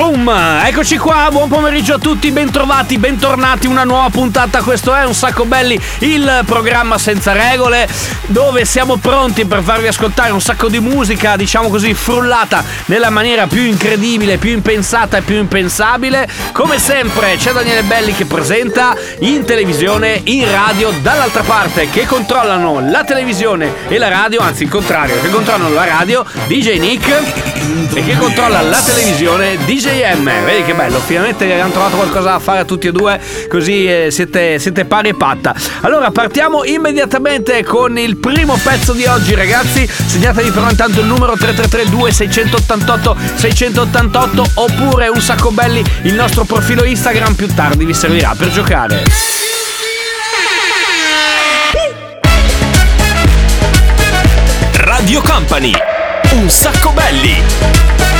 Boom! Eccoci qua, buon pomeriggio a tutti, bentrovati, bentornati, una nuova puntata, questo è Un Sacco Belli, il programma senza regole, dove siamo pronti per farvi ascoltare un sacco di musica, diciamo così, frullata nella maniera più incredibile, più impensata e più impensabile. Come sempre c'è Daniele Belli che presenta in televisione, in radio, dall'altra parte che controllano la televisione e la radio, anzi il contrario, che controllano la radio, DJ Nick e che controlla la televisione DJM. Vedi che bello, finalmente abbiamo trovato qualcosa da fare tutti e due, così eh, siete, siete pari e patta. Allora partiamo immediatamente con il primo pezzo di oggi, ragazzi. Segnatevi però intanto il numero 3332 688 688 oppure un sacco belli il nostro profilo Instagram più tardi vi servirà per giocare. Radio Company. Un sacco belli.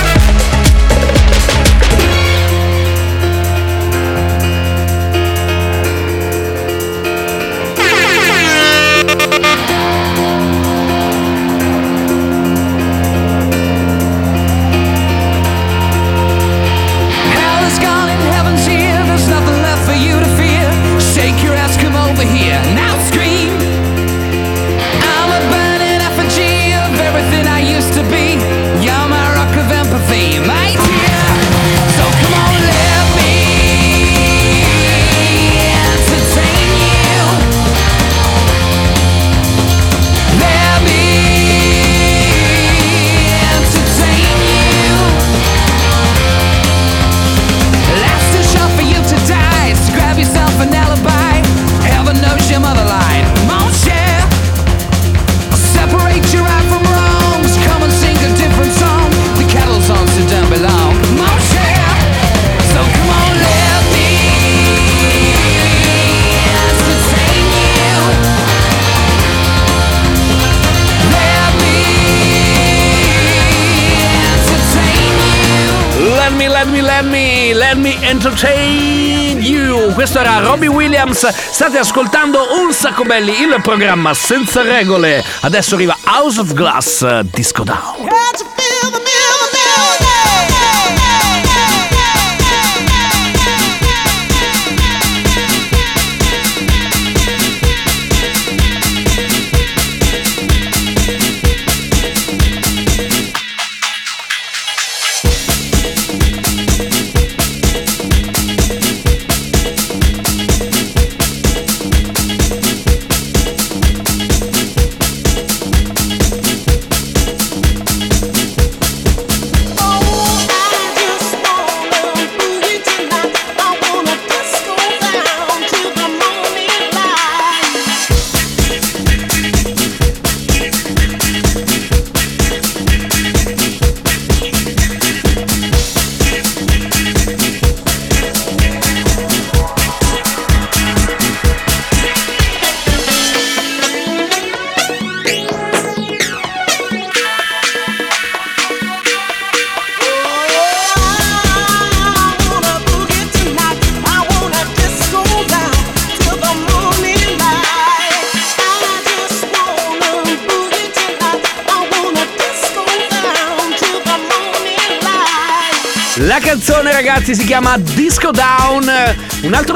Entertain you. Questo era Robbie Williams. State ascoltando Un Sacco Belli, il programma senza regole. Adesso arriva House of Glass Disco Down.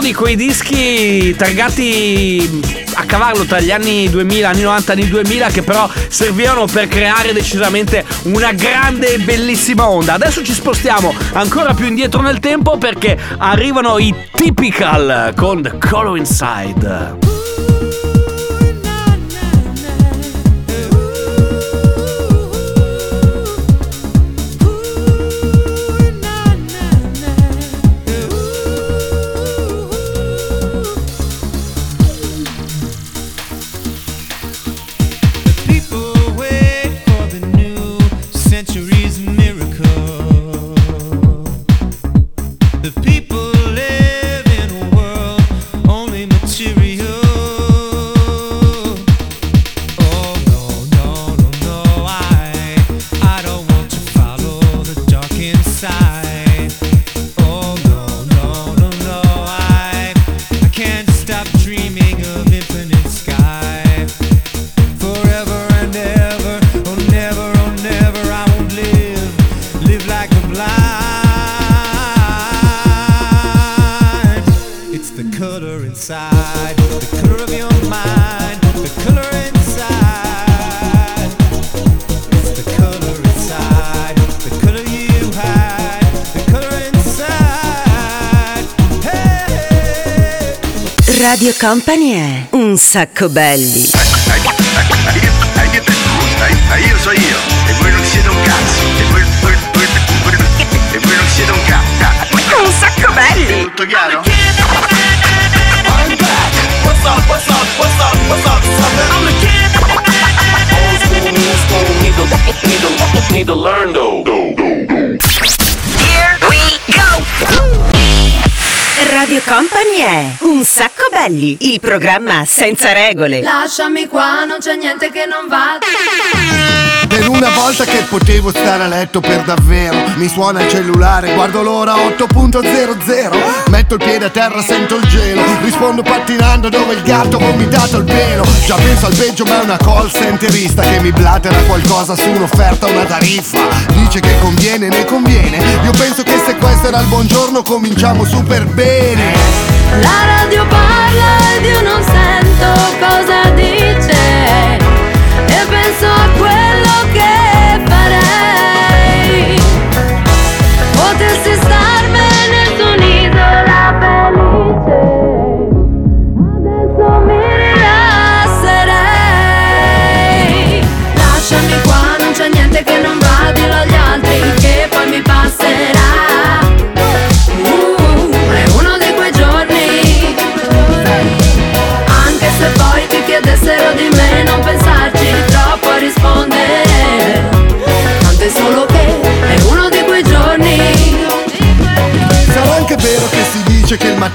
Di quei dischi targati a cavallo tra gli anni 2000, anni 90, anni 2000 che però servivano per creare decisamente una grande e bellissima onda. Adesso ci spostiamo ancora più indietro nel tempo perché arrivano i Typical con The Color Inside. Company è un sacco belli. io so io e voi non siete un cazzo e voi, voi, voi, voi- e voi non siete un cazzo Un sacco belli! tutto chiaro? Company è un sacco belli, il programma senza regole. Lasciami qua, non c'è niente che non va. Per una volta che potevo stare a letto per davvero. Mi suona il cellulare, guardo l'ora 8.00 Metto il piede a terra, sento il gelo. Rispondo pattinando dove il gatto ha vomitato il pelo. Già penso al peggio ma è una call centerista Che mi blatera qualcosa su un'offerta, una tariffa. Dice che conviene, ne conviene. Io penso che se questo era il buongiorno cominciamo super bene La radio parla ed io non sento cosa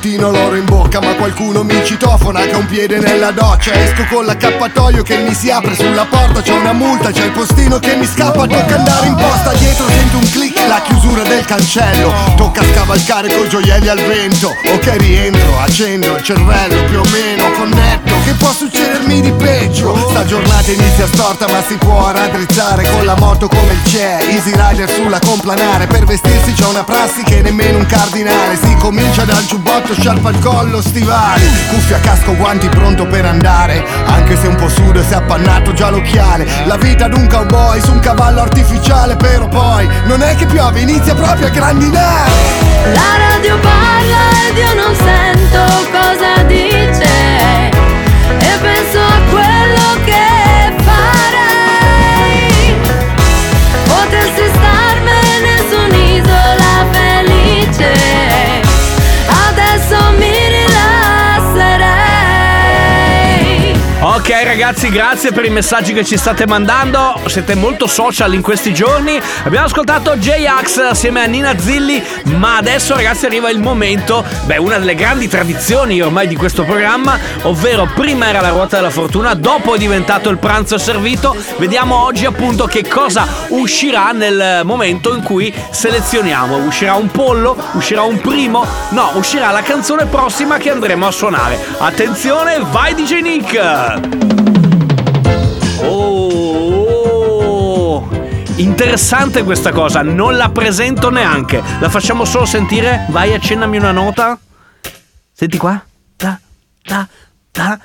mattino l'oro in bocca Ma qualcuno mi citofona che ha un piede nella doccia. Esco con l'accappatoio che mi si apre sulla porta C'è una multa, c'è il postino che mi scappa Tocca andare in posta, dietro sento un click La chiusura del cancello. Tocca scavalcare coi gioielli al vento. Ok rientro, accendo il cervello più o meno connetto. Che può succedermi di peggio? Sta giornata inizia storta ma si può raddrizzare. Con la moto come il c'è Easy Rider sulla complanare. Per vestirsi c'è una prassi che nemmeno un cardinale. Si comincia dal giubbotto, sciarpa al collo, stivali. Cuffia, casco, guanti pronto per andare. Anche se un po' sudo e si è appannato già l'occhiale. La vita d'un cowboy su un cavallo artificiale Però poi non è che piove, inizia proprio a grandinare. La radio parla ed io non sento cosa dice Ok ragazzi, grazie per i messaggi che ci state mandando. Siete molto social in questi giorni. Abbiamo ascoltato J-Ax assieme a Nina Zilli, ma adesso ragazzi arriva il momento, beh, una delle grandi tradizioni ormai di questo programma, ovvero prima era la ruota della fortuna, dopo è diventato il pranzo servito. Vediamo oggi appunto che cosa uscirà nel momento in cui selezioniamo. Uscirà un pollo, uscirà un primo, no, uscirà la canzone prossima che andremo a suonare. Attenzione, vai DJ Nick! Oh, interessante questa cosa, non la presento neanche. La facciamo solo sentire? Vai, accennami una nota. Senti qua. Da, da, da.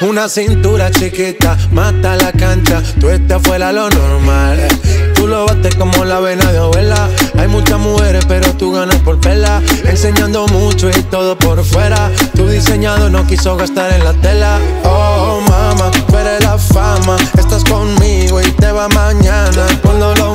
Una cintura chiquita, mata la cancha, tú estás fuera lo normal. Tú lo bates como la vena de abuela. Hay muchas mujeres, pero tú ganas por pela. Enseñando mucho y todo por fuera. Tu diseñado no quiso gastar en la tela. Oh, mama, tú eres la fama. Estás conmigo y te va mañana. Cuando lo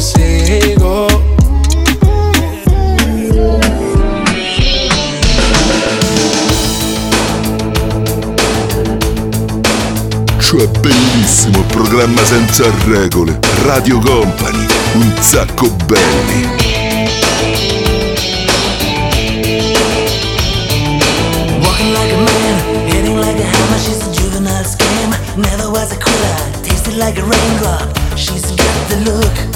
sigo. Cioè bellissimo il programma senza regole. Radio Company, un sacco belli. Never was a quitter, tasted like a raindrop. She's got the look.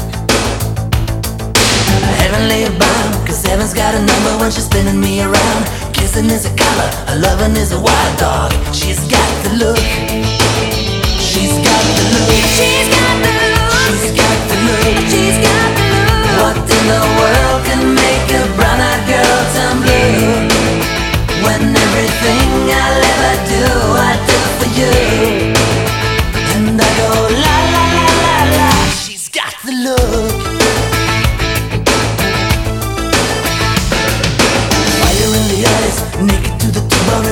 Bound, cause heaven's got a number when she's spinning me around. Kissing is a color, a loving is a wild dog. She's got the look. She's got the look. She's got the look. She's got the look. She's got the look. What in the world can make a brown eyed girl turn blue? When everything I'll ever do, I do for you.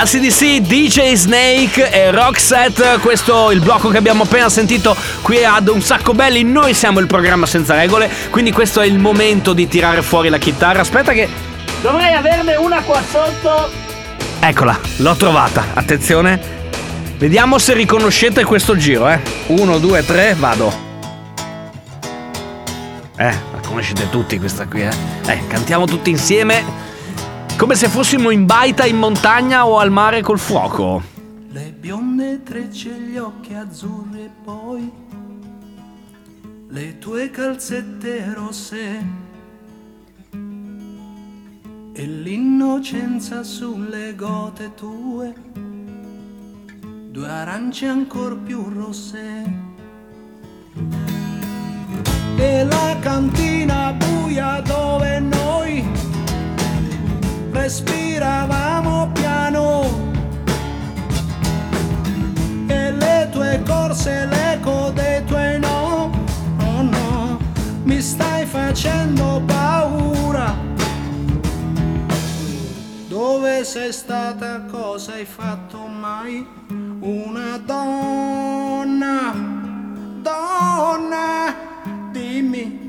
look. Al CDC DJ Snake e Roxette, questo è il blocco che abbiamo appena sentito qui ad Un Sacco Belli, noi siamo il programma senza regole, quindi questo è il momento di tirare fuori la chitarra. Aspetta che dovrei averne una qua sotto. Eccola, l'ho trovata, attenzione. Vediamo se riconoscete questo giro, eh. Uno, due, tre, vado. Eh, la conoscete tutti questa qui, eh. Eh, cantiamo tutti insieme. Come se fossimo in baita in montagna o al mare col fuoco. Le bionde trecce, gli occhi azzurri e poi le tue calzette rosse e l'innocenza sulle gote tue, due arance ancor più rosse. E la cantina buia dove noi respiravamo piano e le tue corse, l'eco dei tuoi no, oh no, mi stai facendo paura. Dove sei stata, cosa hai fatto mai? Una donna, donna, dimmi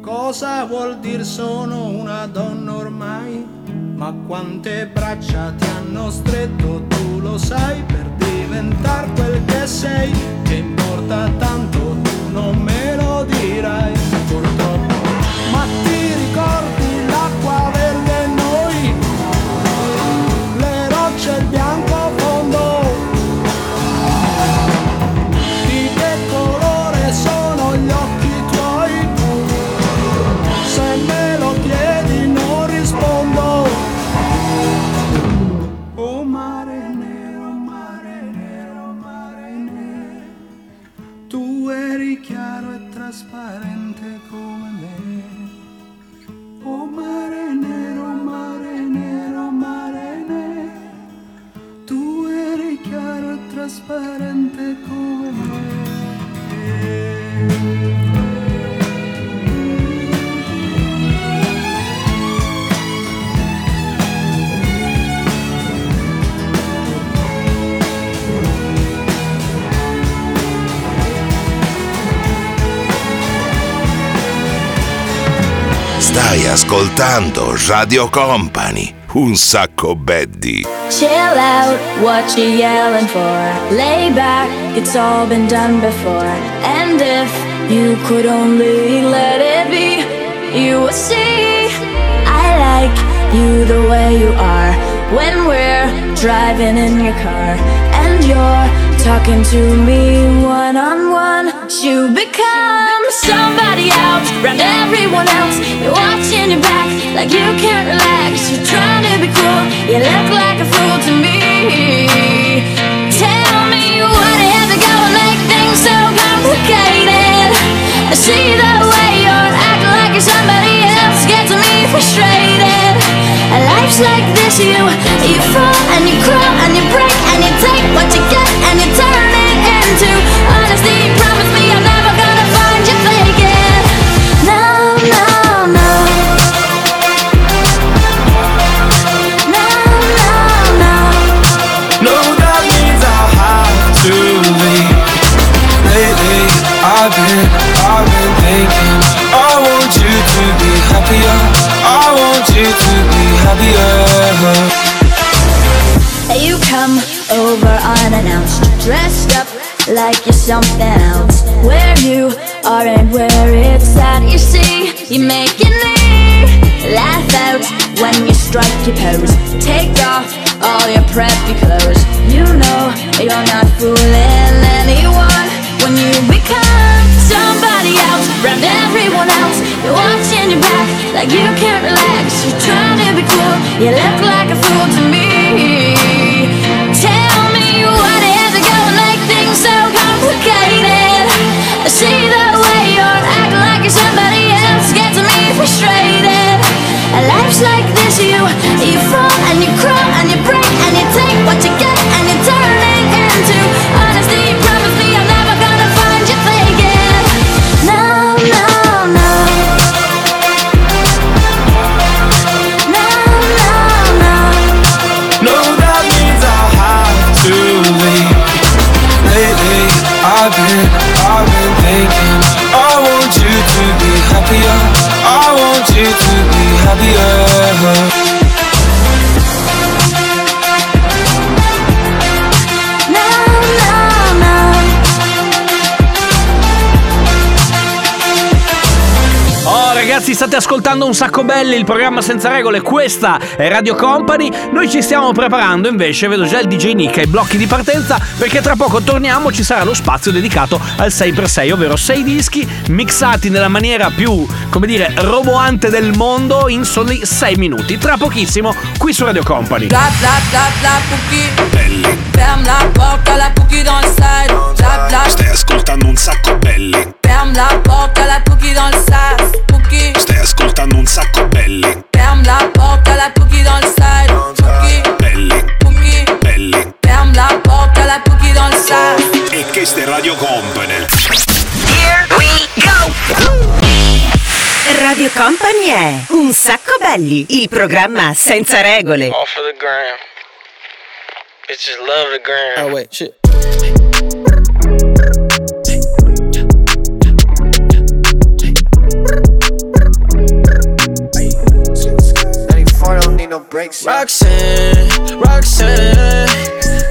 cosa vuol dire sono una donna ormai? Ma quante braccia ti hanno stretto, tu lo sai, per diventare quel che sei, che importa tanto, tu non me lo dirai, purtroppo. Ma ti ricordi l'acqua verde noi, le rocce e il bianco ascoltando Radio Company, un sacco belli. Chill out, what you yelling for? Lay back, it's all been done before. And if you could only let it be, you would see. I like you the way you are when we're driving in your car and you're talking to me one on one. You become somebody else, round everyone else. You're watching your back like you can't relax. You're trying to be cool, you look like a fool to me. Tell me what have to go and make things so complicated. I see the way you're acting like you're somebody else gets me frustrated. A life's like this, you you fall and you crawl and you break and you take what you get and you turn it into something else. Where you are and where it's at, you see, you're making me laugh out when you strike your pose. Take off all your preppy clothes. You know you're not fooling anyone when you become somebody else, round everyone else. You're watching your back like you can't relax. You're trying to be cool, you look like ascoltando un sacco belli il programma senza regole Questa è Radio Company. Noi ci stiamo preparando invece Vedo già il DJ Nick ai blocchi di partenza Perché tra poco torniamo Ci sarà lo spazio dedicato al 6x6 Ovvero 6 dischi mixati nella maniera più Come dire roboante del mondo In soli 6 minuti. Tra pochissimo qui su Radio Company. Bla bla bla bla. Stai ascoltando un sacco belli. Ferme la porte à la cookie dans le side Cookie Stai ascoltando un sacco belli. Ferme la porte à la cookie dans le side Cookie Belli, Cookie belli. Ferme la porte à la cookie dans le side E questa è Radio Company. Here we go! Radio Company è Un sacco belli, il programma senza regole. Off of the gram. Bitches love the gram. Oh, wait, shit. Roxanne, Roxanne,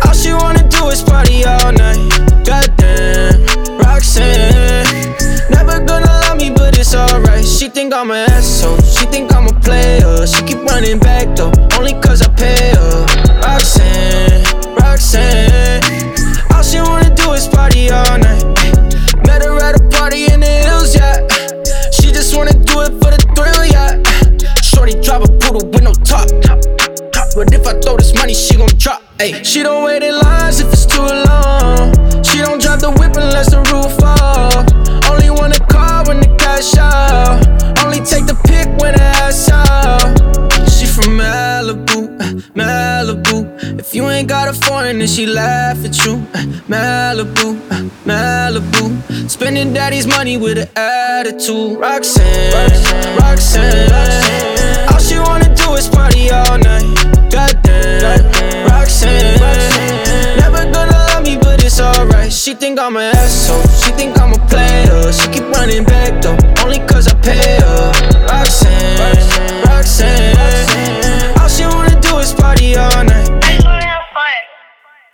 all she wanna do is party all night. Goddamn, Roxanne, never gonna love me, but it's alright. She think I'm an asshole, she think I'm a player. She keep running back though, only cause I pay her. Hey, she don't wait in lines if it's too long. She don't drop the whip unless the roof fall. Only want to call when the cash out. Only take the pick when the ass out. She from Malibu, Malibu. If you ain't got a foreign, then she laugh at you. Malibu, Malibu. Spending daddy's money with an attitude. Roxanne, Roxanne. Roxanne. Roxanne. Think I'm an asshole. She think I'm a player. She keep running back though, only cause I pay her. Roxanne, Roxanne. All she wanna do is party all night.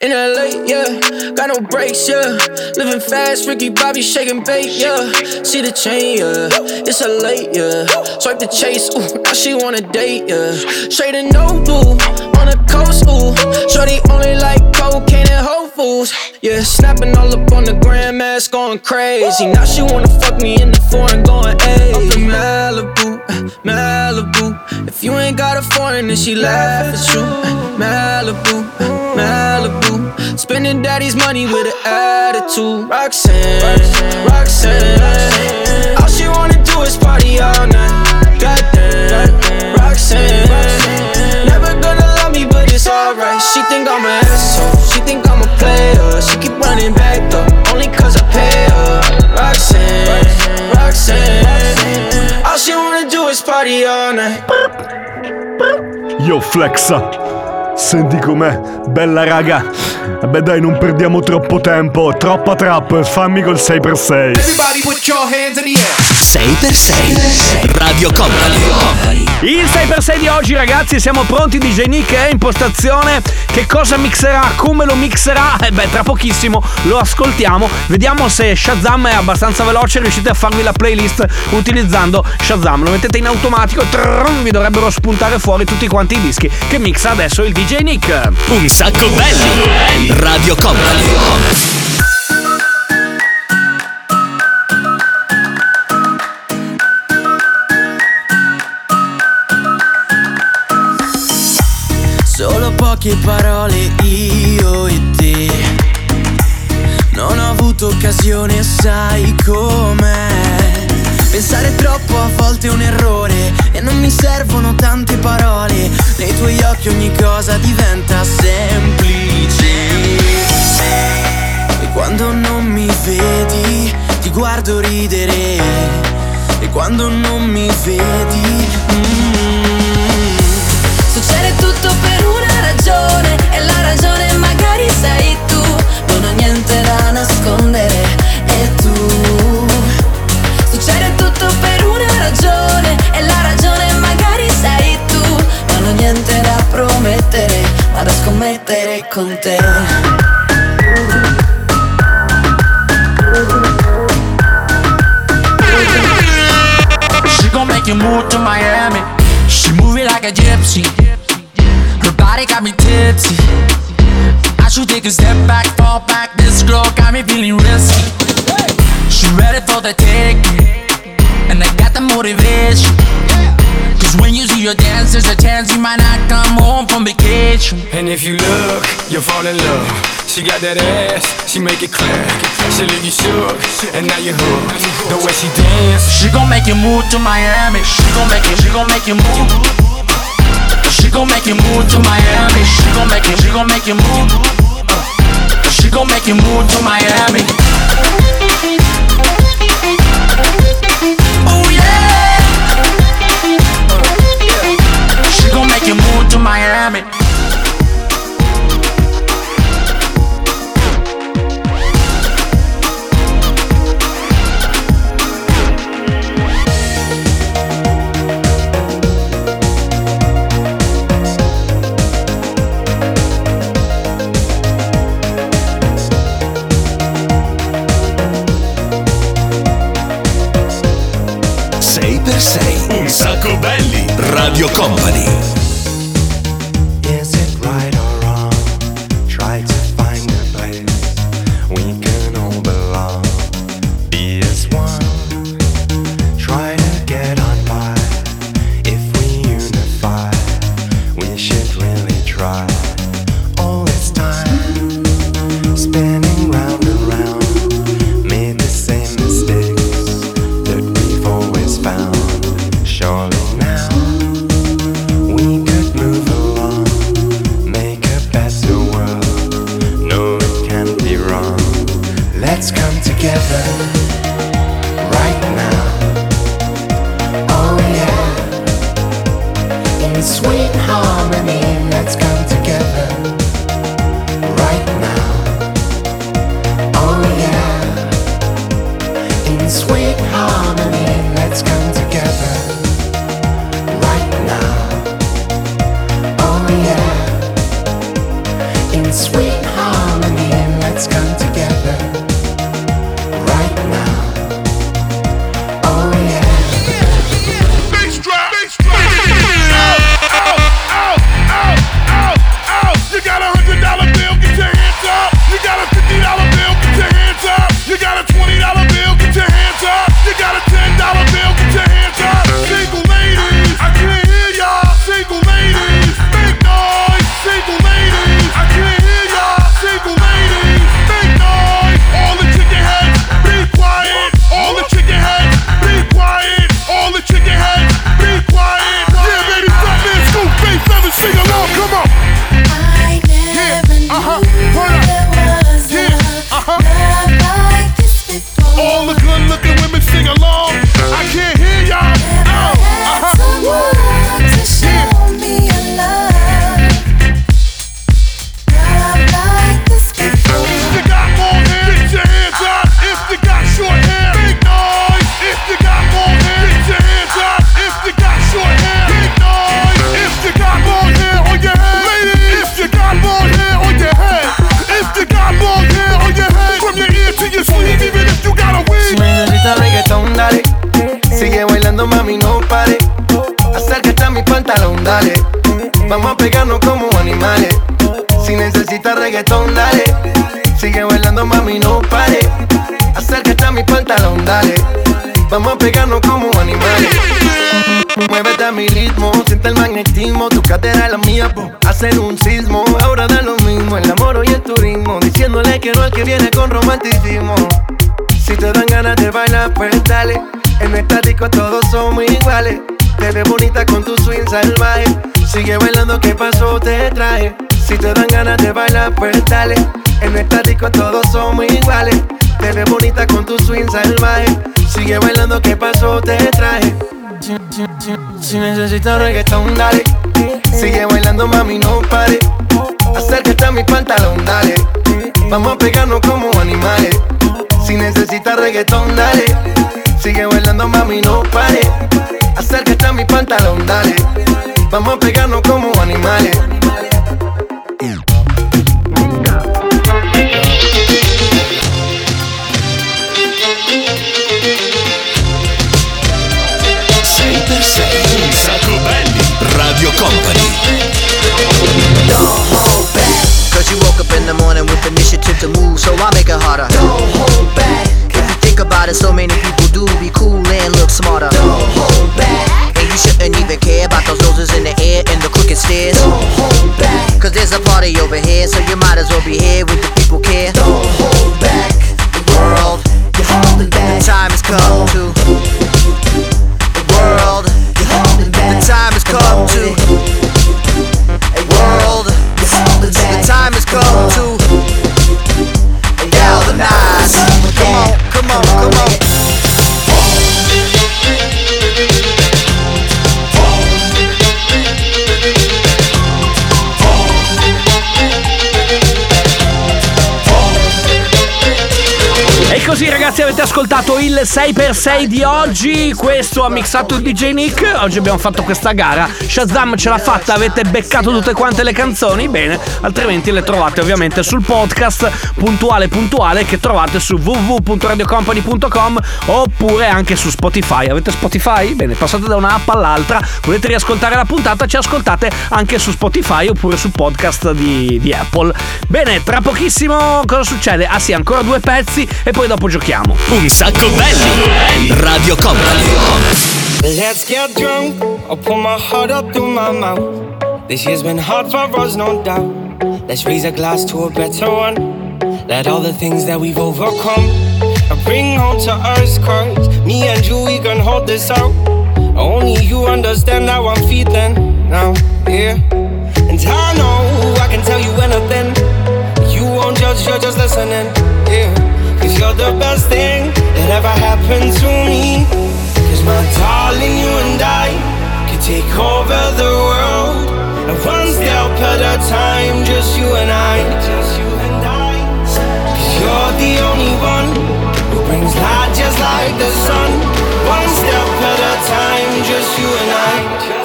In LA, yeah, got no brakes, yeah. Living fast, Ricky Bobby shaking bait, yeah. See the chain, yeah. It's a late, yeah. Swipe the chase, ooh, now she wanna date, yeah. Straight and no blue, on the coast, ooh. Shorty only like cocaine and Whole Foods, yeah. Snapping all up on the grandmas, going crazy. Now she wanna fuck me in the foreign, going, ayy. Up in Malibu, Malibu. If you ain't got a foreign, then she laugh at you. Malibu, Malibu. Spending daddy's money with an attitude. Roxanne, Roxanne. All she wanna do is party all night. Goddamn, Roxanne. Never She think I'm an asshole. She think I'm a player. She keep running back though, only cause I pay her. Roxanne, Roxanne. All she wanna do is party all night. Yo Flexa, senti com'è, bella raga. Beh dai, non perdiamo troppo tempo, troppa trap, fammi col 6x6. Everybody put your hands in the air. 6x6 Radio Company Il 6x6 di oggi ragazzi siamo pronti DJ Nick è in postazione Che cosa mixerà? Come lo mixerà? E beh tra pochissimo lo ascoltiamo Vediamo se Shazam è abbastanza veloce Riuscite a farvi la playlist utilizzando Shazam Lo mettete in automatico e vi dovrebbero spuntare fuori tutti quanti i dischi Che mixa adesso il DJ Nick Un sacco belli. Radio Company. Solo poche parole io e te Non ho avuto occasione, sai com'è Pensare troppo a volte è un errore E non mi servono tante parole. Nei tuoi occhi ogni cosa diventa semplice. E quando non mi vedi ti guardo ridere. E quando non mi vedi mm, Succede tutto per una ragione E la ragione magari sei tu. Non ho niente da nascondere conter. If you look, you'll fall in love. She got that ass, she make it clap. She leave you shook, and now you hooked. The way she dance, She gon' make you move to Miami. She gon' make you, she gon' make you move. She gon' make you move to Miami. She gon' make you, she gon' make you move. She gon' make you move to Miami. Oh yeah. She gon' make you move to Miami. Radio Company. Pantalón, dale. Vamos a pegarnos como animales. Si necesitas reggaetón, dale. Sigue bailando, mami, no pare. Acércate a mi pantalón, dale. Vamos a pegarnos como animales. Muévete a mi ritmo, siente el magnetismo. Tu cadera es la mía, po, un sismo. Ahora da lo mismo, el amor y el turismo. Diciéndole que no al que viene con romanticismo. Si te dan ganas de bailar, pues dale. En nuestra disco todos somos iguales. Te ves bonita con tu swing salvaje. Sigue bailando, ¿qué pasó? Te traje. Si te dan ganas de bailar, pues dale. En nuestra disco todos somos iguales. Te ves bonita con tu swing salvaje. Sigue bailando, ¿qué pasó? Te traje. Si necesitas reggaetón, dale. Sigue bailando, mami, no pare. Acércate a mi pantalón, dale. Vamos a pegarnos como animales. Si necesitas reggaetón, dale. Sigue bailando, mami, no pare. Acércate a mi pantalón, dale. Vamos a pegarnos como animales. have a ascoltato il 6x6 di oggi, questo ha mixato il DJ Nick, oggi abbiamo fatto questa gara, Shazam ce l'ha fatta, avete beccato tutte quante le canzoni, bene, altrimenti le trovate ovviamente sul podcast puntuale puntuale che trovate su www.radiocompany.com oppure anche su Spotify, avete Spotify? Bene, passate da un'app all'altra, volete riascoltare la puntata, ci ascoltate anche su Spotify oppure su podcast di, di Apple. Bene, tra pochissimo cosa succede? Ah sì, ancora due pezzi e poi dopo giochiamo. Un sacco belli. Radio Company. Let's get drunk. I'll pour my heart up through my mouth. This year's been hard for us, no doubt. Let's raise a glass to a better one. Let all the things that we've overcome bring home to us, cause me and you, we can hold this out. Only you understand how I'm feeling now, yeah. And I know I can tell you anything. You won't judge, you're just listening, yeah. Cause you're the best thing that ever happened to me. Cause my darling, you and I could take over the world. And one step at a time, just you and I. Just you and I. Cause you're the only one who brings light just like the sun. One step at a time, just you and I.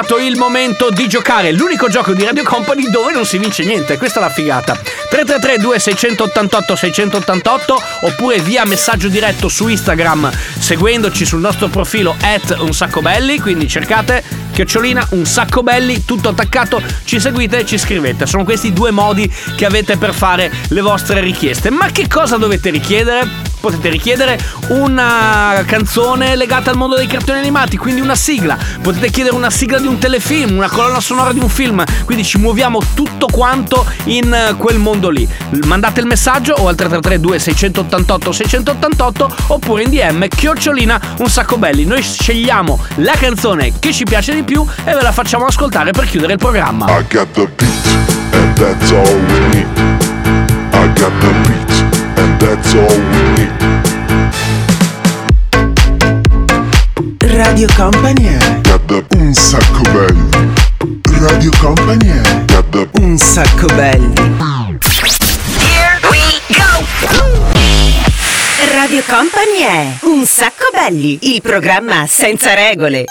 Arrivato il momento di giocare l'unico gioco di Radio Company dove non si vince niente, questa è la figata. 333 2688 688 oppure via messaggio diretto su Instagram seguendoci sul nostro profilo at un sacco belli, quindi cercate chiocciolina un sacco belli, tutto attaccato, ci seguite e ci scrivete. Sono questi due modi che avete per fare le vostre richieste. Ma che cosa dovete richiedere? Potete richiedere una canzone legata al mondo dei cartoni animati, quindi una sigla. Potete chiedere una sigla di un telefilm, una colonna sonora di un film. Quindi ci muoviamo tutto quanto in eh, quel mondo lì. Mandate il messaggio o al 333 2688 688 oppure in DM chiocciolina un sacco belli. Noi scegliamo la canzone che ci piace di più e ve la facciamo ascoltare per chiudere il programma. I got the beat, and that's all we need. I got the beat, we need. Radio Company the un sacco belli. Radio Company the Un sacco belli. Radio Company è Un sacco belli, il programma senza regole.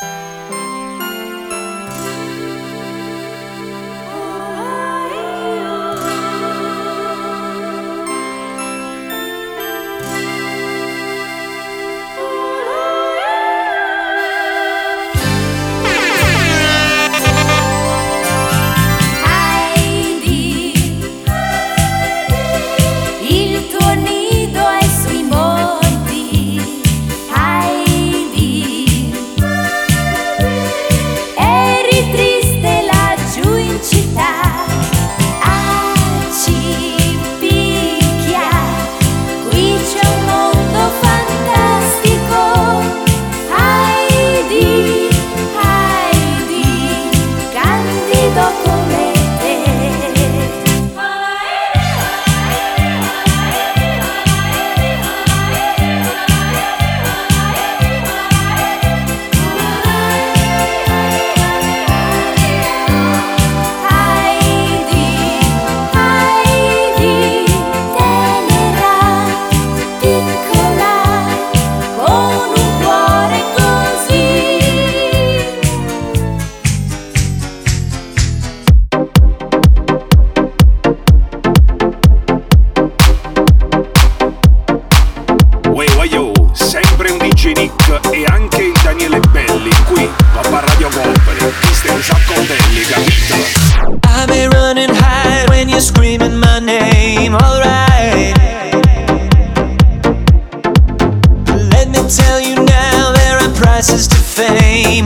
To fame,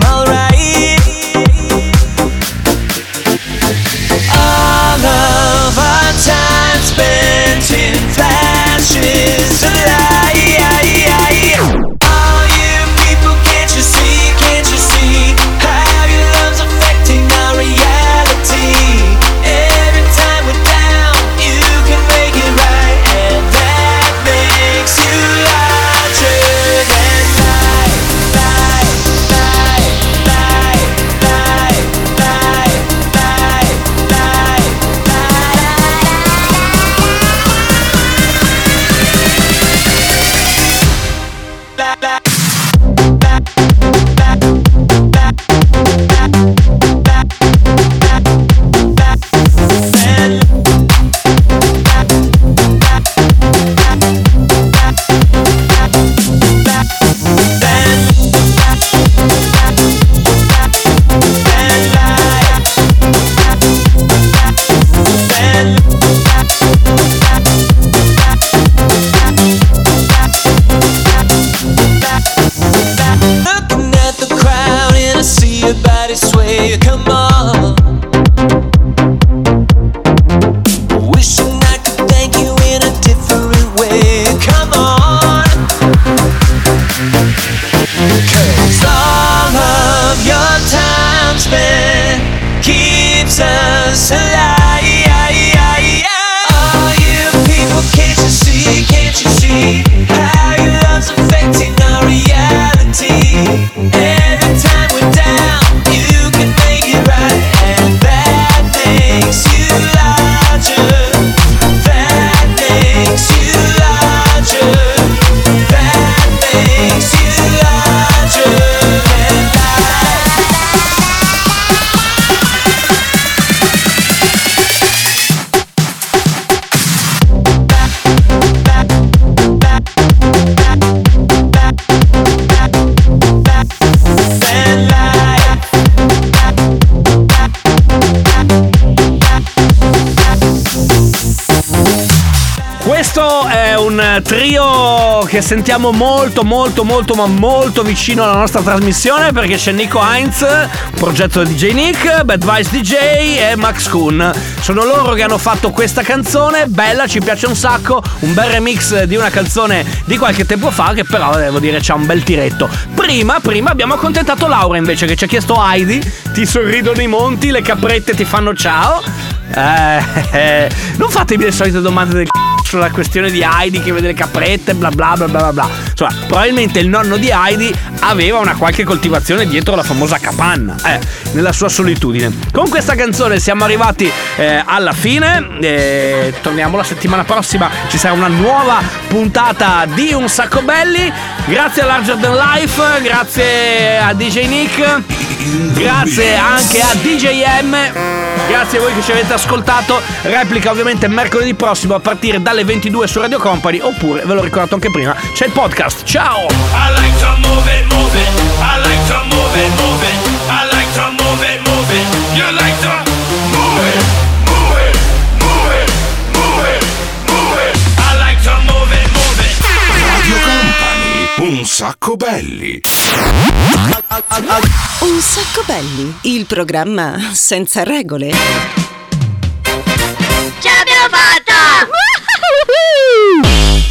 che sentiamo molto molto molto ma molto vicino alla nostra trasmissione perché c'è Nico Heinz, progetto DJ Nick, Bad Vice DJ e Max Kuhn. Sono loro che hanno fatto questa canzone, bella, ci piace un sacco, un bel remix di una canzone di qualche tempo fa che però devo dire c'ha un bel tiretto. Prima, prima abbiamo accontentato Laura invece che ci ha chiesto Heidi, ti sorridono i monti, le caprette ti fanno ciao. Eh, eh, non fatemi le solite domande del c***o sulla questione di Heidi che vede le caprette, bla bla bla bla bla. Insomma, probabilmente il nonno di Heidi aveva una qualche coltivazione dietro la famosa capanna, eh, nella sua solitudine. Con questa canzone siamo arrivati eh, alla fine. eh, torniamo la settimana prossima. Ci sarà una nuova puntata di Un Sacco Belli. Grazie a Larger Than Life, grazie a DJ Nick, grazie anche a DJ M. Grazie a voi che ci avete ascoltato. Replica ovviamente mercoledì prossimo a partire dalle alle 22 su Radio Company oppure, ve l'ho ricordato anche prima, c'è il podcast. Ciao! Un sacco belli. Un sacco belli, il programma senza regole. Ce l'abbiamo fatta! Woo!